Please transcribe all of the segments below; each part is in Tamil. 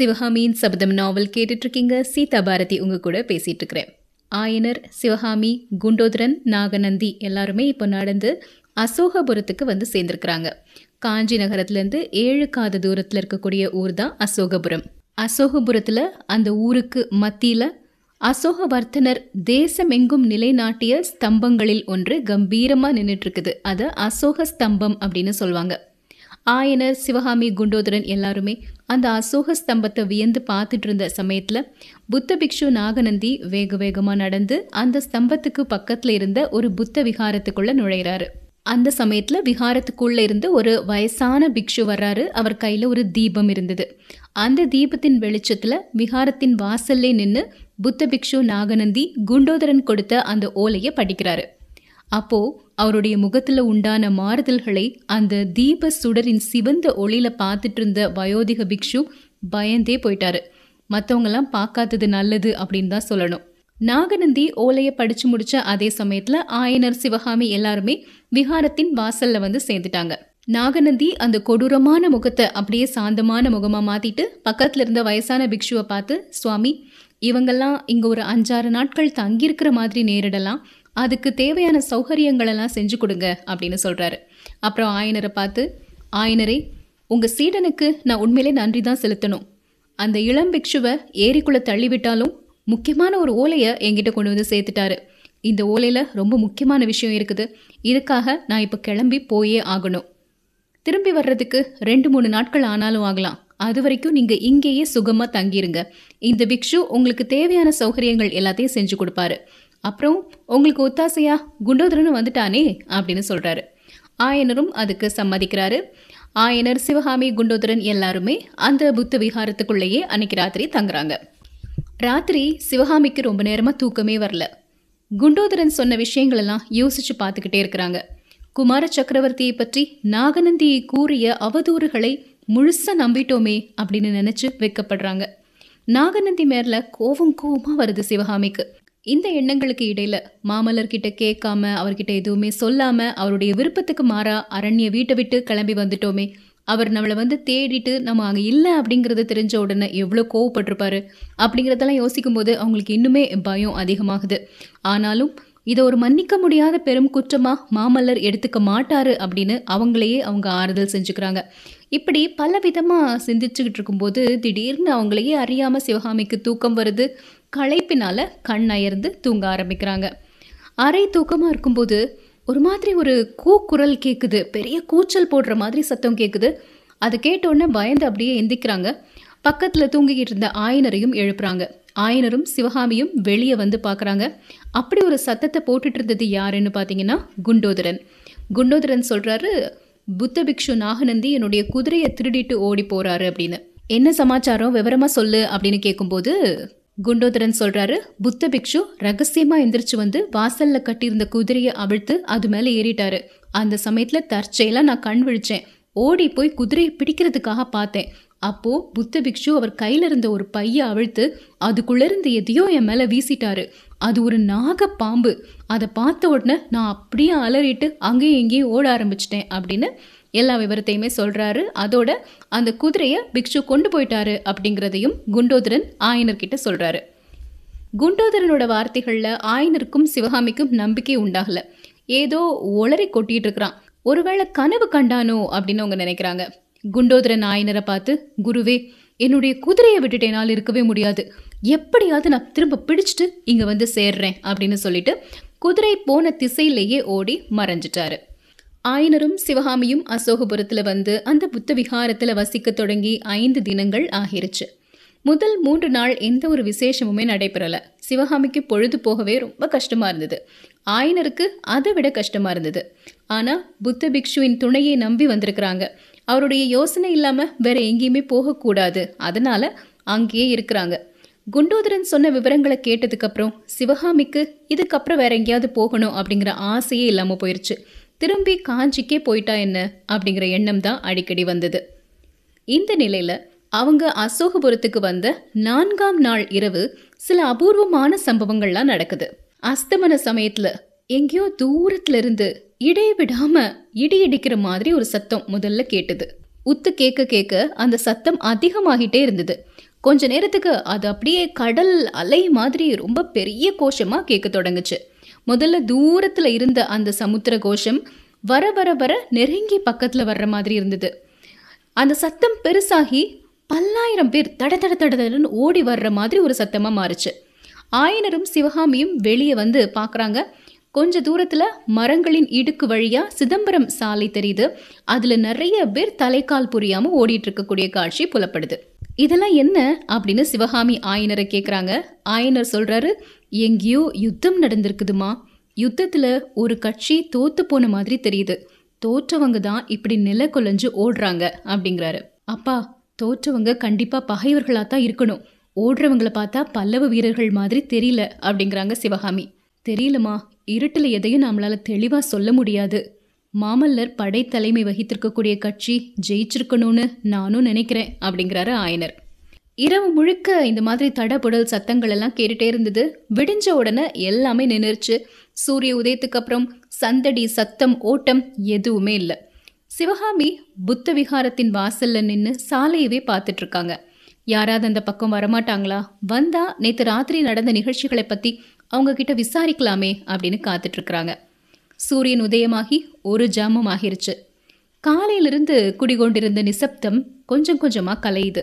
சிவகாமியின் சபதம் நாவல் கேட்டுட்டு இருக்கீங்க சீதா பாரதி உங்க கூட பேசிட்டு இருக்கிறேன் ஆயனர் சிவகாமி குண்டோதரன் நாகநந்தி எல்லாருமே இப்போ நடந்து அசோகபுரத்துக்கு வந்து சேர்ந்திருக்கிறாங்க. காஞ்சி நகரத்துலேருந்து ஏழு காத தூரத்தில் இருக்கக்கூடிய ஊர் தான் அசோகபுரம். அசோகபுரத்தில் அந்த ஊருக்கு மத்தியில் அசோகவர்த்தனர் தேசமெங்கும் நிலைநாட்டிய ஸ்தம்பங்களில் ஒன்று கம்பீரமாக நின்றுட்டு இருக்குது அதை அசோக ஸ்தம்பம் அப்படின்னு சொல்லுவாங்க ஆயனர் சிவகாமி குண்டோதரன் எல்லாருமே அந்த அசோக ஸ்தம்பத்தை வியந்து பார்த்துட்டு இருந்த சமயத்தில் புத்த பிக்ஷு நாகநந்தி வேக வேகமாக நடந்து அந்த ஸ்தம்பத்துக்கு பக்கத்தில் இருந்த ஒரு புத்த விகாரத்துக்குள்ளே நுழையிறாரு. அந்த சமயத்தில் விகாரத்துக்குள்ளே இருந்து ஒரு வயசான பிக்ஷு வர்றாரு. அவர் கையில் ஒரு தீபம் இருந்தது. அந்த தீபத்தின் வெளிச்சத்தில் விகாரத்தின் வாசல்லே நின்று புத்த பிக்ஷு நாகநந்தி குண்டோதரன் கொடுத்த அந்த ஓலையை படிக்கிறாரு. அப்போ அவருடைய முகத்துல உண்டான மாறுதல்களை அந்த தீப சுடரின் சிவந்த ஒளியில பார்த்துட்டு இருந்த வயோதிக பிக்ஷு பயந்தே போயிட்டாரு. மற்றவங்கெல்லாம் பார்க்காதது நல்லது அப்படின்னு தான் சொல்லணும். நாகநந்தி ஓலையை படிச்சு முடிச்ச அதே சமயத்துல ஆயனர் சிவகாமி எல்லாருமே விஹாரத்தின் வாசல்ல வந்து சேர்ந்துட்டாங்க. நாகநந்தி அந்த கொடூரமான முகத்தை அப்படியே சாந்தமான முகமா மாத்திட்டு பக்கத்துல இருந்த வயசான பிக்ஷுவை பார்த்து சுவாமி இவங்கெல்லாம் இங்க ஒரு அஞ்சாறு நாட்கள் தங்கியிருக்கிற மாதிரி நேரிடலாம். அதுக்கு தேவையான சௌகரியங்களெல்லாம் செஞ்சு கொடுங்க அப்படின்னு சொல்கிறாரு அப்புறம் ஆயனரை பார்த்து ஆயனரே உங்கள் சீடனுக்கு நான் உண்மையிலே நன்றி தான் செலுத்தணும். அந்த இளம் பிக்ஷுவை ஏரிக்குள்ளே தள்ளிவிட்டாலும் முக்கியமான ஒரு ஓலையை என்கிட்ட கொண்டு வந்து சேர்த்துட்டாரு. இந்த ஓலையில் ரொம்ப முக்கியமான விஷயம் இருக்குது. இதுக்காக நான் இப்போ கிளம்பி போயே ஆகணும். திரும்பி வர்றதுக்கு ரெண்டு மூணு நாட்கள் ஆனாலும் ஆகலாம். அது வரைக்கும் நீங்கள் இங்கேயே சுகமாக தங்கிடுங்க இந்த பிக்ஷு உங்களுக்கு தேவையான சௌகரியங்கள் எல்லாத்தையும் செஞ்சு கொடுப்பாரு. அப்புறம் உங்களுக்கு ஒத்தாசையா குண்டோதரனும் வந்துட்டானே அப்படின்னு சொல்கிறாரு ஆயனரும் அதுக்கு சம்மதிக்கிறாரு. ஆயனர் சிவகாமி குண்டோதரன் எல்லாருமே அந்த புத்த விஹாரத்துக்குள்ளேயே அன்னைக்கு ராத்திரி தங்குறாங்க. ராத்திரி சிவகாமிக்கு ரொம்ப நேரமாக தூக்கமே வரல. குண்டோதரன் சொன்ன விஷயங்களெல்லாம் யோசிச்சு பார்த்துக்கிட்டே இருக்கிறாங்க. குமார சக்கரவர்த்தியை பற்றி நாகநந்தி கூறிய அவதூறுகளை முழுசாக நம்பிட்டோமே அப்படின்னு நினச்சி வைக்கப்படுறாங்க. நாகநந்தி மேரில் கோவம் கோவமாக வருது சிவகாமிக்கு. இந்த எண்ணங்களுக்கு இடையில மாமல்லர் கிட்ட கேட்காம அவர்கிட்ட எதுவுமே சொல்லாம அவருடைய விருப்பத்துக்கு மாறா அரண்ய வீட்டை விட்டு கிளம்பி வந்துட்டோமே. அவர் நம்மளை வந்து தேடிட்டு நம்ம அங்கே இல்லை அப்படிங்கிறத தெரிஞ்ச உடனே எவ்வளோ கோவப்பட்டிருப்பாரு. அப்படிங்கிறதெல்லாம் யோசிக்கும் போது அவங்களுக்கு இன்னுமே பயம் அதிகமாகுது. ஆனாலும் இதை ஒரு மன்னிக்க முடியாத பெரும் குற்றமாக மாமல்லர் எடுத்துக்க மாட்டாரு அப்படின்னு அவங்களையே அவங்க ஆறுதல் செஞ்சுக்கிறாங்க. இப்படி பல விதமாக சிந்திச்சுக்கிட்டு இருக்கும்போது திடீர்னு அவங்களையே அறியாமல் சிவகாமிக்கு தூக்கம் வருது. களைப்பினால் கண் அயர்ந்து தூங்க ஆரம்பிக்கிறாங்க. அரை தூக்கமாக இருக்கும்போது ஒரு மாதிரி ஒரு கூக்குரல் கேட்குது பெரிய கூச்சல் போடுற மாதிரி சத்தம் கேட்குது அது கேட்டோடனே பயந்து அப்படியே எந்திக்கிறாங்க. பக்கத்தில் தூங்கிக்கிட்டு இருந்த ஆயனரையும் எழுப்புறாங்க. ஆயனரும் சிவகாமியும் வெளியே வந்து பார்க்குறாங்க அப்படி ஒரு சத்தத்தை போட்டுட்டு இருந்தது யாருன்னு பார்த்தீங்கன்னா குண்டோதரன். குண்டோதரன் சொல்கிறாரு புத்த பிக்ஷு நாகநந்தி என்னுடைய குதிரையை திருடிட்டு ஓடி போகிறாரு அப்படின்னு. என்ன சமாச்சாரம்? விவரமாக சொல்லு அப்படின்னு கேட்கும்போது குண்டோதரன் சொல்றாரு புத்த பிக்ஷு ரகசியமா எந்திரிச்சு வந்து வாசல்ல கட்டியிருந்த குதிரையை அவிழ்த்து அது மேல ஏறிட்டாரு. அந்த சமயத்துல தற்செயலா நான் கண் விழிச்சேன். ஓடி போய் குதிரையை பிடிக்கிறதுக்காக பார்த்தேன். அப்போ புத்த பிக்ஷு அவர் கையில இருந்த ஒரு பைய அவிழ்த்து அதுக்குள்ள இருந்து எதையோ என் மேல வீசிட்டாரு. அது ஒரு நாக பாம்பு. அதை பார்த்த உடனே நான் அப்படியே அலறிட்டு அங்கேயும் இங்கேயும் ஓட ஆரம்பிச்சிட்டேன் அப்படின்னு எல்லா விவரத்தையுமே சொல்கிறாரு அதோட அந்த குதிரையை பிக்ஷு கொண்டு போயிட்டாரு அப்படிங்கிறதையும் குண்டோதரன் ஆயனர்கிட்ட சொல்கிறாரு குண்டோதரனோட வார்த்தைகளில் ஆயனருக்கும் சிவகாமிக்கும் நம்பிக்கை உண்டாகல. ஏதோ ஒளரி கொட்டிகிட்டு இருக்கிறான். ஒருவேளை கனவு கண்டானோ அப்படின்னு அவங்க நினைக்கிறாங்க. குண்டோதரன் ஆயனரை பார்த்து குருவே என்னுடைய குதிரையை விட்டுட்டேனால் என்னால் இருக்கவே முடியாது. எப்படியாவது நான் திரும்ப பிடிச்சிட்டு இங்கே வந்து சேர்றேன் அப்படின்னு சொல்லிட்டு குதிரை போன திசையிலேயே ஓடி மறைஞ்சிட்டாரு. ஆயனரும் சிவகாமியும் அசோகபுரத்தில் வந்து அந்த புத்த விகாரத்தில் வசிக்க தொடங்கி ஐந்து தினங்கள் ஆகிருச்சு. முதல் மூன்று நாள் எந்த ஒரு விசேஷமுமே நடைபெறலை. சிவகாமிக்கு பொழுது போகவே ரொம்ப கஷ்டமாக இருந்தது. ஆயனருக்கு அதை விட கஷ்டமாக இருந்தது. ஆனால் புத்த பிக்ஷுவின் துணையை நம்பி வந்திருக்கிறாங்க. அவருடைய யோசனை இல்லாமல் வேற எங்கேயுமே போகக்கூடாது அதனால அங்கேயே இருக்கிறாங்க. குண்டோதரன் சொன்ன விவரங்களை கேட்டதுக்கப்புறம் சிவகாமிக்கு இதுக்கப்புறம் வேற எங்கேயாவது போகணும் அப்படிங்கிற ஆசையே இல்லாமல் போயிடுச்சு திரும்பி காஞ்சிக்கே போயிட்டா என்ன? அப்படிங்கிற எண்ணம் தான் அடிக்கடி வந்தது. இந்த நிலையில் அவங்க அசோகபுரத்துக்கு வந்த நான்காம் நாள் இரவு சில அபூர்வமான சம்பவங்கள்லாம் நடக்குது. அஸ்தமன சமயத்தில் எங்கேயோ தூரத்துல இருந்து இடைவிடாம இடி இடிக்கிற மாதிரி ஒரு சத்தம் முதல்ல கேட்டது. உத்து கேட்க கேட்க அந்த சத்தம் அதிகமாகிட்டே இருந்தது. கொஞ்ச நேரத்துக்கு அது அப்படியே கடல் அலை மாதிரி ரொம்ப பெரிய கோஷமாக கேட்க தொடங்குச்சு. முதல்ல தூரத்தில் இருந்த அந்த சமுத்திர கோஷம் வர வர வர நெருங்கி பக்கத்தில் வர்ற மாதிரி இருந்தது. அந்த சத்தம் பெருசாகி பல்லாயிரம் பேர் தட தட தட தடன்னு ஓடி வர்ற மாதிரி ஒரு சத்தமாக மாறுச்சு. ஆயனரும் சிவகாமியும் வெளியே வந்து பார்க்குறாங்க கொஞ்ச தூரத்தில் மரங்களின் இடுக்கு வழியாக சிதம்பரம் சாலை தெரியுது. அதில் நிறைய பேர் தலைக்கால் புரியாமல் ஓடிட்டு இருக்கக்கூடிய காட்சி புலப்படுது. இதெல்லாம் என்ன அப்படின்னு சிவகாமி ஆயனரை கேட்குறாங்க ஆயனர் சொல்கிறாரு எங்கேயோ யுத்தம் நடந்திருக்குதுமா? யுத்தத்தில் ஒரு கட்சி தோத்து போன மாதிரி தெரியுது. தோற்றவங்க தான் இப்படி நில கொலைஞ்சு ஓடுறாங்க அப்படிங்கிறாரு. அப்பா தோற்றவங்க கண்டிப்பாக பகைவர்களாக தான் இருக்கணும். ஓடுறவங்களை பார்த்தா பல்லவ வீரர்கள் மாதிரி தெரியல அப்படிங்கிறாங்க சிவகாமி. தெரியலமா இருட்டில் எதையும் நம்மளால தெளிவாக சொல்ல முடியாது. மாமல்லர் படை தலைமை வகித்திருக்கக்கூடிய கட்சி ஜெயிச்சிருக்கணும்னு நானும் நினைக்கிறேன் அப்படிங்கிறாரு ஆயனர். இரவு முழுக்க இந்த மாதிரி தடபுடல் சத்தங்கள் எல்லாம் கேட்டுட்டே இருந்தது. விடிஞ்ச உடனே எல்லாமே நின்றுச்சு. சூரிய உதயத்துக்கு அப்புறம் சந்தடி சத்தம் ஓட்டம் எதுவுமே இல்லை. சிவகாமி புத்த விகாரத்தின் வாசல்ல நின்று சாலையவே பார்த்துட்டு இருக்காங்க. யாராவது அந்த பக்கம் வரமாட்டாங்களா? வந்தா நேற்று ராத்திரி நடந்த நிகழ்ச்சிகளை பத்தி அவங்க கிட்ட விசாரிக்கலாமே அப்படின்னு காத்துட்டு இருக்கிறாங்க சூரியன் உதயமாகி ஒரு ஜாமம் ஆகிருச்சு. காலையிலிருந்து குடிகொண்டிருந்த நிசப்தம் கொஞ்சம் கொஞ்சமாக கலையுது.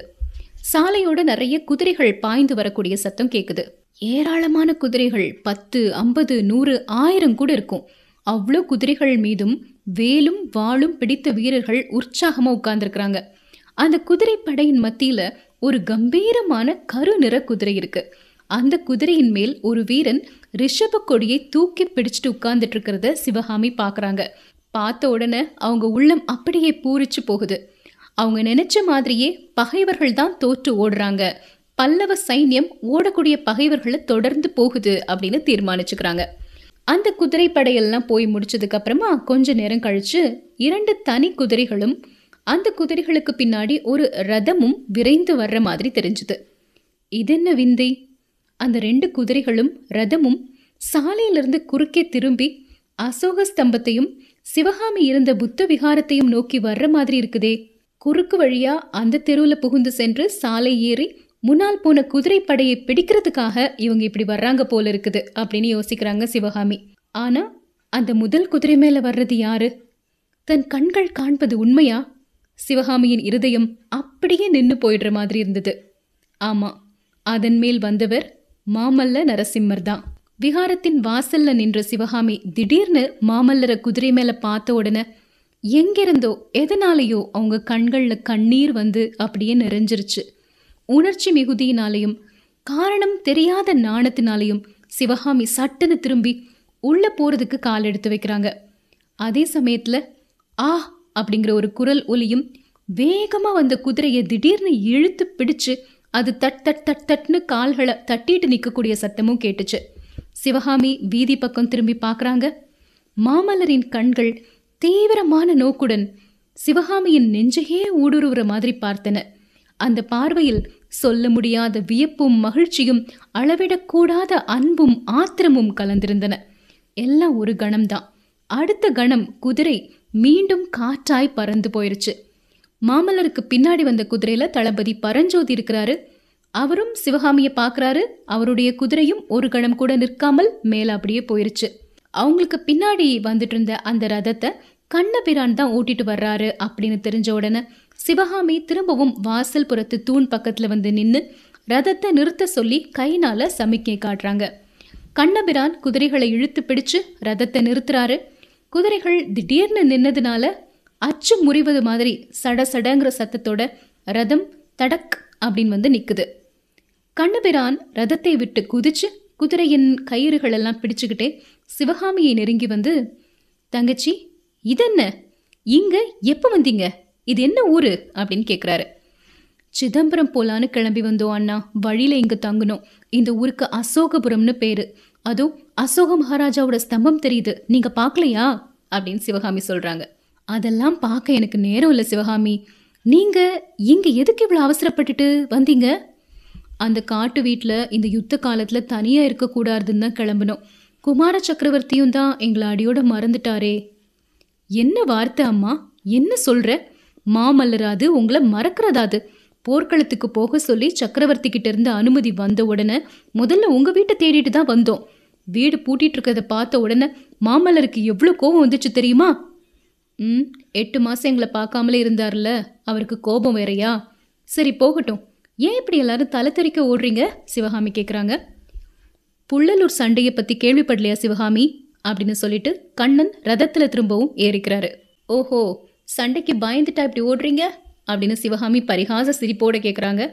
சாலையோட நிறைய குதிரைகள் பாய்ந்து வரக்கூடிய சத்தம் கேக்குது. ஏராளமான குதிரைகள் பத்து ஐம்பது நூறு ஆயிரம் கூட இருக்கும். அவ்வளோ குதிரைகள் மீதும் வேலும் வாளும் பிடித்த வீரர்கள் உற்சாகமாக உட்கார்ந்துருக்குறாங்க. அந்த குதிரை படையின் மத்தியில் ஒரு கம்பீரமான கரு நிற குதிரை இருக்கு. அந்த குதிரையின் மேல் ஒரு வீரன் ரிஷப கொடியை தூக்கி பிடிச்சிட்டு உட்கார்ந்துட்டு இருக்கிறத சிவகாமி பார்க்குறாங்க பார்த்த உடனே அவங்க உள்ளம் அப்படியே பூரிச்சு போகுது. அவங்க நினைச்ச மாதிரியே பகைவர்கள் தான் தோற்று ஓடுறாங்க. பல்லவ சைன்யம் ஓடக்கூடிய பகைவர்களை தொடர்ந்து போகுது அப்படின்னு தீர்மானிச்சுக்கிறாங்க. அந்த குதிரை படையெல்லாம் போய் முடிச்சதுக்கு அப்புறமா கொஞ்ச நேரம் கழிச்சு இரண்டு தனி குதிரைகளும் அந்த குதிரைகளுக்கு பின்னாடி ஒரு ரதமும் விரைந்து வர்ற மாதிரி தெரிஞ்சுது. இது என்ன விந்தை? அந்த ரெண்டு குதிரைகளும் ரதமும் சாலையிலிருந்து குறுக்கே திரும்பி அசோக ஸ்தம்பத்தையும் சிவகாமி இருந்த புத்த விகாரத்தையும் நோக்கி வர்ற மாதிரி இருக்குதே. குறுக்கு வழியா அந்த தெருவில் புகுந்து சென்று சாலை ஏறி முன்னால் போன குதிரை படையை பிடிக்கிறதுக்காக இவங்க இப்படி வர்றாங்க போல இருக்குது அப்படின்னு யோசிக்கிறாங்க சிவகாமி. ஆனா அந்த முதல் குதிரை மேல வர்றது யாரு? தன் கண்கள் காண்பது உண்மையா? சிவகாமியின் இருதயம் அப்படியே நின்று போயிடுற மாதிரி இருந்தது. ஆமா அதன் மேல் வந்தவர் மாமல்ல நரசிம்மர் தான். விகாரத்தின் வாசல்ல நின்ற சிவகாமி திடீர்னு மாமல்லரை குதிரை மேல பார்த்த உடனே எங்கிருந்தோ எதனாலேயோ அவங்க கண்களில் கண்ணீர் வந்து அப்படியே நிறைஞ்சிருச்சு. உணர்ச்சி மிகுதியினாலையும் காரணம் தெரியாத நாணத்தினாலையும் சிவகாமி சட்டுன்னு திரும்பி உள்ளே போகிறதுக்கு கால் எடுத்து வைக்கிறாங்க. அதே சமயத்தில் ஆ அப்படிங்கிற ஒரு குரல் ஒலியும் வேகமாக வந்த குதிரையை திடீர்னு இழுத்து பிடிச்சு அது தட் தட் தட் தட்னு கால்களை தட்டிட்டு நிற்கக்கூடிய சத்தமும் கேட்டுச்சு. சிவகாமி வீதி பக்கம் திரும்பி பார்க்குறாங்க மாமல்லரின் கண்கள் தீவிரமான நோக்குடன் சிவகாமியின் நெஞ்சையே ஊடுருவுற மாதிரி பார்த்தன. அந்த பார்வையில் சொல்ல முடியாத வியப்பும் மகிழ்ச்சியும் அளவிடக்கூடாத அன்பும் ஆத்திரமும் கலந்திருந்தன. எல்லாம் ஒரு கணம்தான். அடுத்த கணம் குதிரை மீண்டும் காற்றாய் பறந்து போயிருச்சு. மாமல்லருக்கு பின்னாடி வந்த குதிரையில தளபதி பரஞ்சோதி இருக்கிறாரு. அவரும் சிவகாமியை பார்க்குறாரு. அவருடைய குதிரையும் ஒரு கணம் கூட நிற்காமல் மேல அப்படியே போயிருச்சு. அவங்களுக்கு பின்னாடி வந்துட்டு இருந்த அந்த ரதத்தை கண்ணபிரான் தான் ஓட்டிட்டு வர்றாரு அப்படின்னு தெரிஞ்ச உடனே சிவகாமி திரும்பவும் வாசல் புறத்து தூண் பக்கத்துல வந்து நின்று ரதத்தை நிறுத்த சொல்லி கைனால சமிக்கை காட்டுறாங்க. கண்ணபிரான் குதிரைகளை இழுத்து பிடிச்சு ரதத்தை நிறுத்துறாரு. குதிரைகள் திடீர்னு நின்னதுனால அச்சு முறிவது மாதிரி சட சடங்கிற சத்தத்தோட ரதம் தடக் அப்படின்னு வந்து நிக்குது. கண்ணபிரான் ரதத்தை விட்டு குதிச்சு குதிரையின் கயிறுகளெல்லாம் பிடிச்சுக்கிட்டே சிவகாமியை நெருங்கி வந்து தங்கச்சி இதென்ன? இங்க எப்போ வந்தீங்க? இது என்ன ஊரு? அப்படின்னு கேட்குறாரு சிதம்பரம் போலான்னு கிளம்பி வந்தோம் அண்ணா. வழியில இங்க தங்கணும் இந்த ஊருக்கு அசோகபுரம்னு பேரு. அதுவும் அசோக மகாராஜாவோட ஸ்தம்பம் தெரியுது. நீங்க பார்க்கலையா அப்படின்னு சிவகாமி சொல்றாங்க. அதெல்லாம் பார்க்க எனக்கு நேரம் இல்லை சிவகாமி. நீங்க இங்க எதுக்கு இவ்வளோ அவசரப்பட்டுட்டு வந்தீங்க? அந்த காட்டு வீட்டில் இந்த யுத்த காலத்தில் தனியாக இருக்கக்கூடாதுன்னு தான் கிளம்பினோம் குமார சக்கரவர்த்தியும் தான் எங்களை அடியோட மறந்துட்டாரே. என்ன வார்த்தை அம்மா? என்ன சொல்கிற மாமல்லராது உங்களை மறக்கிறதாது. போர்க்களத்துக்கு போக சொல்லி சக்கரவர்த்தி கிட்ட இருந்து அனுமதி வந்த உடனே முதல்ல உங்கள் வீட்டை தேடிட்டு தான் வந்தோம். வீடு பூட்டிட்டு இருக்கிறத பார்த்த உடனே மாமல்லருக்கு எவ்வளோ கோபம் வந்துச்சு தெரியுமா? ம் எட்டு மாதம் எங்களை பார்க்காமலே இருந்தார்ல அவருக்கு கோபம் வேறையா? சரி போகட்டும். ஏன் இப்படி எல்லாரும் தலை தெறிக்க ஓடுறீங்க? சிவகாமி கேட்குறாங்க புள்ளலூர் சண்டையை பற்றி கேள்விப்படலையா சிவகாமி? அப்படின்னு சொல்லிட்டு கண்ணன் ரதத்தில் திரும்பவும் ஏறிக்கிறாரு. ஓஹோ சண்டைக்கு பயந்துட்டா இப்படி ஓடுறீங்க? அப்படின்னு சிவகாமி பரிகாச சிரிப்போட கேட்குறாங்க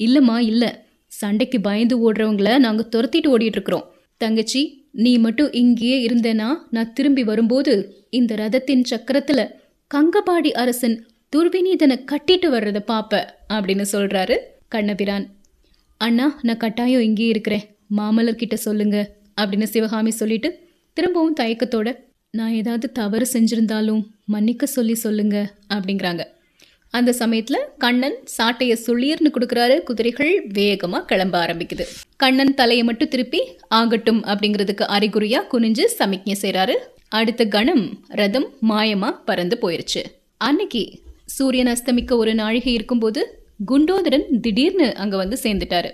இல்லைம்மா இல்லை. சண்டைக்கு பயந்து ஓடுறவங்கள நாங்கள் துரத்திட்டு ஓடிட்டுருக்குறோம். தங்கச்சி நீ மட்டும் இங்கேயே இருந்தேனா? நான் திரும்பி வரும்போது இந்த ரதத்தின் சக்கரத்தில் கங்கபாடி அரசன் துர்விநீதனை கட்டிட்டு வர்றதை பாப்ப அப்படின்னு சொல்றாரு கண்ணபிரான். அண்ணா நான் கட்டாயம் இங்கேயே இருக்கிறேன். மாமல்லர் கிட்ட சொல்லுங்க அப்படின்னு சிவகாமி சொல்லிட்டு திரும்பவும் தயக்கத்தோட நான் ஏதாவது தவறு செஞ்சிருந்தாலும் மன்னிக்க சொல்லி சொல்லுங்க அப்படிங்கிறாங்க. அந்த சமயத்தில் கண்ணன் சாட்டையை சுளீர்னு கொடுக்குறாரு குதிரைகள் வேகமாக கிளம்ப ஆரம்பிக்குது. கண்ணன் தலையை மட்டும் திருப்பி ஆகட்டும் அப்படிங்கிறதுக்கு அறிகுறியாக குனிஞ்சு சமிக்ஞை செய்கிறாரு அடுத்த கணம் ரதம் மாயமாக பறந்து போயிருச்சு. அன்னைக்கு சூரியன் அஸ்தமிக்க ஒரு நாழிகை இருக்கும்போது குண்டோதரன் திடீர்னு அங்க வந்து சேர்ந்துட்டாரு.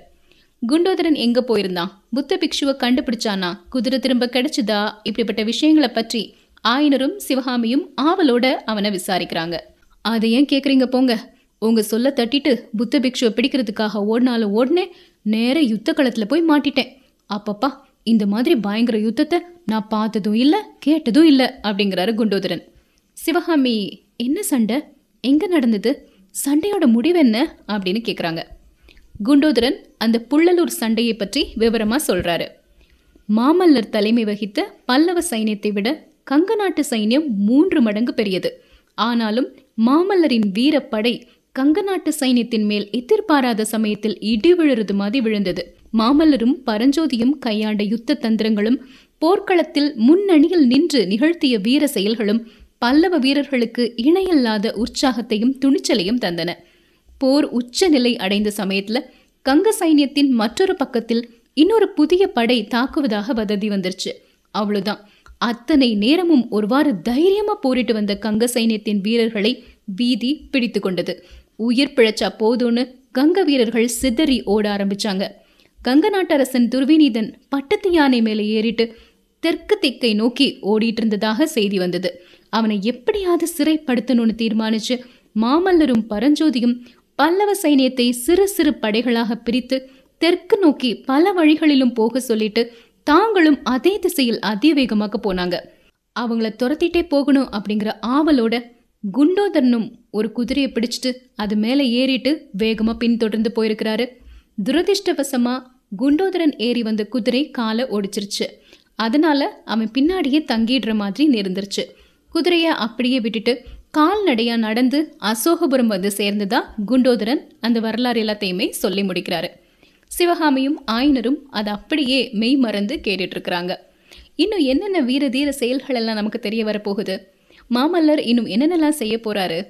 குண்டோதரன் எங்க போயிருந்தான்? புத்த பிக்ஷுவை கண்டுபிடிச்சானா? குதிரை திரும்ப கிடைச்சுதா? இப்படிப்பட்ட விஷயங்களை பற்றி ஆயனரும் சிவகாமியும் ஆவலோட அவனை விசாரிக்கிறாங்க. அதை ஏன் கேக்குறீங்க போங்க? உங்க சொல்ல தட்டிட்டு புத்த பிக்ஷுவை பிடிக்கிறதுக்காக ஓடினாலும் ஓடனே நேர யுத்த களத்துல போய் மாட்டிட்டேன். அப்பப்பா இந்த மாதிரி பயங்கர யுத்தத்தை நான் பார்த்ததும் இல்லை கேட்டதும் இல்லை அப்படிங்கிறாரு குண்டோதரன். சிவகாமி என்ன சண்டை? எங்கே நடந்தது? சண்டையோட முடிவு என்ன? அப்படின்னு கேட்குறாங்க குண்டோதரன் அந்த புள்ளலூர் சண்டையை பற்றி விவரமாக சொல்கிறாரு மாமல்லர் தலைமை வகித்த பல்லவ சைன்யத்தை விட கங்க நாட்டு சைன்யம் மூன்று மடங்கு பெரியது. ஆனாலும் மாமல்லரின் வீரப்படை கங்க நாட்டு சைன்யத்தின் மேல் எதிர்பாராத சமயத்தில் இடி விழுறது மாதிரி விழுந்தது. மாமல்லரும் பரஞ்சோதியும் கையாண்ட யுத்த தந்திரங்களும் போர்க்களத்தில் முன்னணியில் நின்று நிகழ்த்திய வீர செயல்களும் பல்லவ வீரர்களுக்கு இணையில்லாத உற்சாகத்தையும் துணிச்சலையும் தந்தன. போர் உச்சநிலை அடைந்த சமயத்தில் கங்க சைன்யத்தின் மற்றொரு பக்கத்தில் இன்னொரு புதிய படை தாக்குவதாக வதந்தி வந்துருச்சு. அவ்வளோதான் அத்தனை நேரமும் ஒருவாறு தைரியமாக போரிட்டு வந்த கங்க சைன்யத்தின் வீரர்களை வீதி பிடித்து கொண்டது. உயிர் பிழைச்சா போதும்னு கங்க வீரர்கள் சிதறி ஓட ஆரம்பிச்சாங்க. கங்க நாட்டரசன் துர்விநீதன் பட்டத்து யானை மேலே ஏறிட்டு தெற்கு திக்கை நோக்கி ஓடிட்டு இருந்ததாக செய்தி வந்தது. அவனை எப்படியாவது சிறைப்படுத்தணும்னு தீர்மானிச்சு மாமல்லரும் பரஞ்சோதியும் பல்லவ சைனியத்தை சிறு சிறு படைகளாக பிரித்து தெற்கு நோக்கி பல வழிகளிலும் போக சொல்லிட்டு தாங்களும் அதே திசையில் அதிவேகமாக போனாங்க. அவங்கள துரத்திட்டே போகணும் அப்படிங்கிற ஆவலோட குண்டோதரனும் ஒரு குதிரையை பிடிச்சிட்டு அது மேலே ஏறிட்டு வேகமாக பின்தொடர்ந்து போயிருக்கிறாரு. துரதிர்ஷ்டவசமாக குண்டோதரன் ஏறி வந்த குதிரை காலை ஒடிச்சிருச்சு. அதனால அவன் பின்னாடியே தங்கிடுற மாதிரி நேர்ந்துருச்சு. குதிரையை அப்படியே விட்டுட்டு கால்நடையாக நடந்து அசோகபுரம் வந்து சேர்ந்ததா குண்டோதரன் அந்த வரலாறு எல்லாத்தையுமே சொல்லி முடிக்கிறாரு. சிவகாமியும் ஆயனரும் அதை அப்படியே மெய் மறந்து கேட்டுட்டு இருக்கிறாங்க. இன்னும் என்னென்ன வீர தீர செயல்கள் எல்லாம் நமக்கு தெரிய வரப்போகுது? மாமல்லர் இன்னும் என்னென்னலாம் செய்ய போறாரு?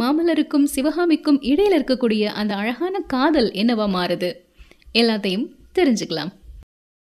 மாமல்லருக்கும் சிவகாமிக்கும் இடையில இருக்கக்கூடிய அந்த அழகான காதல் என்னவா மாறுது? எல்லாத்தையும் தெரிஞ்சுக்கலாம்.